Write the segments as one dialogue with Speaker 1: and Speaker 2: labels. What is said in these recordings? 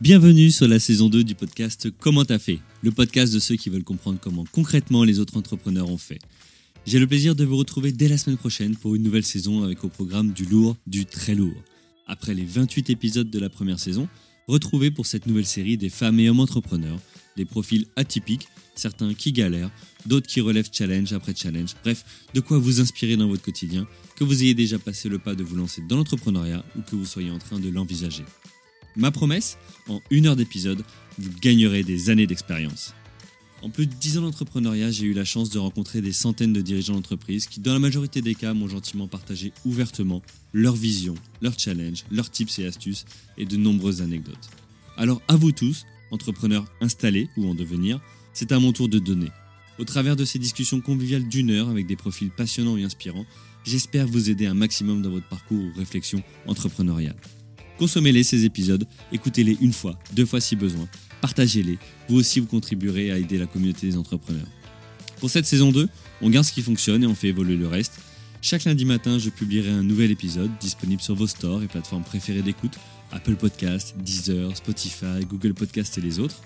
Speaker 1: Bienvenue sur la saison 2 du podcast Comment t'as fait? Le podcast de ceux qui veulent comprendre comment concrètement les autres entrepreneurs ont fait. J'ai le plaisir de vous retrouver dès la semaine prochaine pour une nouvelle saison avec au programme du lourd, du très lourd. Après les 28 épisodes de la première saison, retrouvez pour cette nouvelle série des femmes et hommes entrepreneurs, des profils atypiques, certains qui galèrent, d'autres qui relèvent challenge après challenge, bref, de quoi vous inspirer dans votre quotidien, que vous ayez déjà passé le pas de vous lancer dans l'entrepreneuriat ou que vous soyez en train de l'envisager. Ma promesse, en une heure d'épisode, vous gagnerez des années d'expérience. En plus de 10 ans d'entrepreneuriat, j'ai eu la chance de rencontrer des centaines de dirigeants d'entreprise qui, dans la majorité des cas, m'ont gentiment partagé ouvertement leur vision, leurs challenges, leurs tips et astuces et de nombreuses anecdotes. Alors à vous tous, entrepreneurs installés ou en devenir, c'est à mon tour de donner. Au travers de ces discussions conviviales d'une heure avec des profils passionnants et inspirants, j'espère vous aider un maximum dans votre parcours ou réflexion entrepreneuriale. Consommez-les ces épisodes, écoutez-les une fois, deux fois si besoin, partagez-les, vous aussi vous contribuerez à aider la communauté des entrepreneurs. Pour cette saison 2, on garde ce qui fonctionne et on fait évoluer le reste. Chaque lundi matin, je publierai un nouvel épisode disponible sur vos stores et plateformes préférées d'écoute, Apple Podcasts, Deezer, Spotify, Google Podcasts et les autres.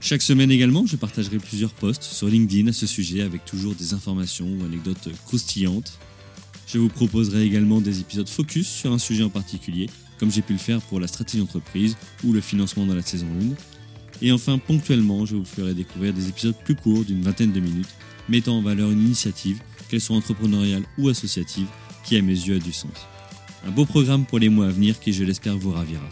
Speaker 1: Chaque semaine également, je partagerai plusieurs posts sur LinkedIn à ce sujet avec toujours des informations ou anecdotes croustillantes. Je vous proposerai également des épisodes focus sur un sujet en particulier, comme j'ai pu le faire pour la stratégie d'entreprise ou le financement dans la saison 1. Et enfin, ponctuellement, je vous ferai découvrir des épisodes plus courts d'une vingtaine de minutes, mettant en valeur une initiative, qu'elle soit entrepreneuriale ou associative, qui à mes yeux a du sens. Un beau programme pour les mois à venir qui, je l'espère, vous ravira.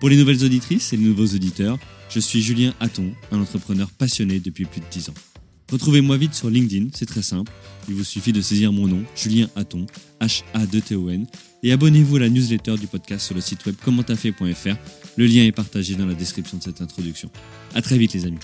Speaker 1: Pour les nouvelles auditrices et les nouveaux auditeurs, je suis Julien Hatton, un entrepreneur passionné depuis plus de 10 ans. Retrouvez-moi vite sur LinkedIn, c'est très simple. Il vous suffit de saisir mon nom, Julien Hatton, H-A-2-T-O-N, et abonnez-vous à la newsletter du podcast sur le site web commenttafait.fr. Le lien est partagé dans la description de cette introduction. À très vite les amis.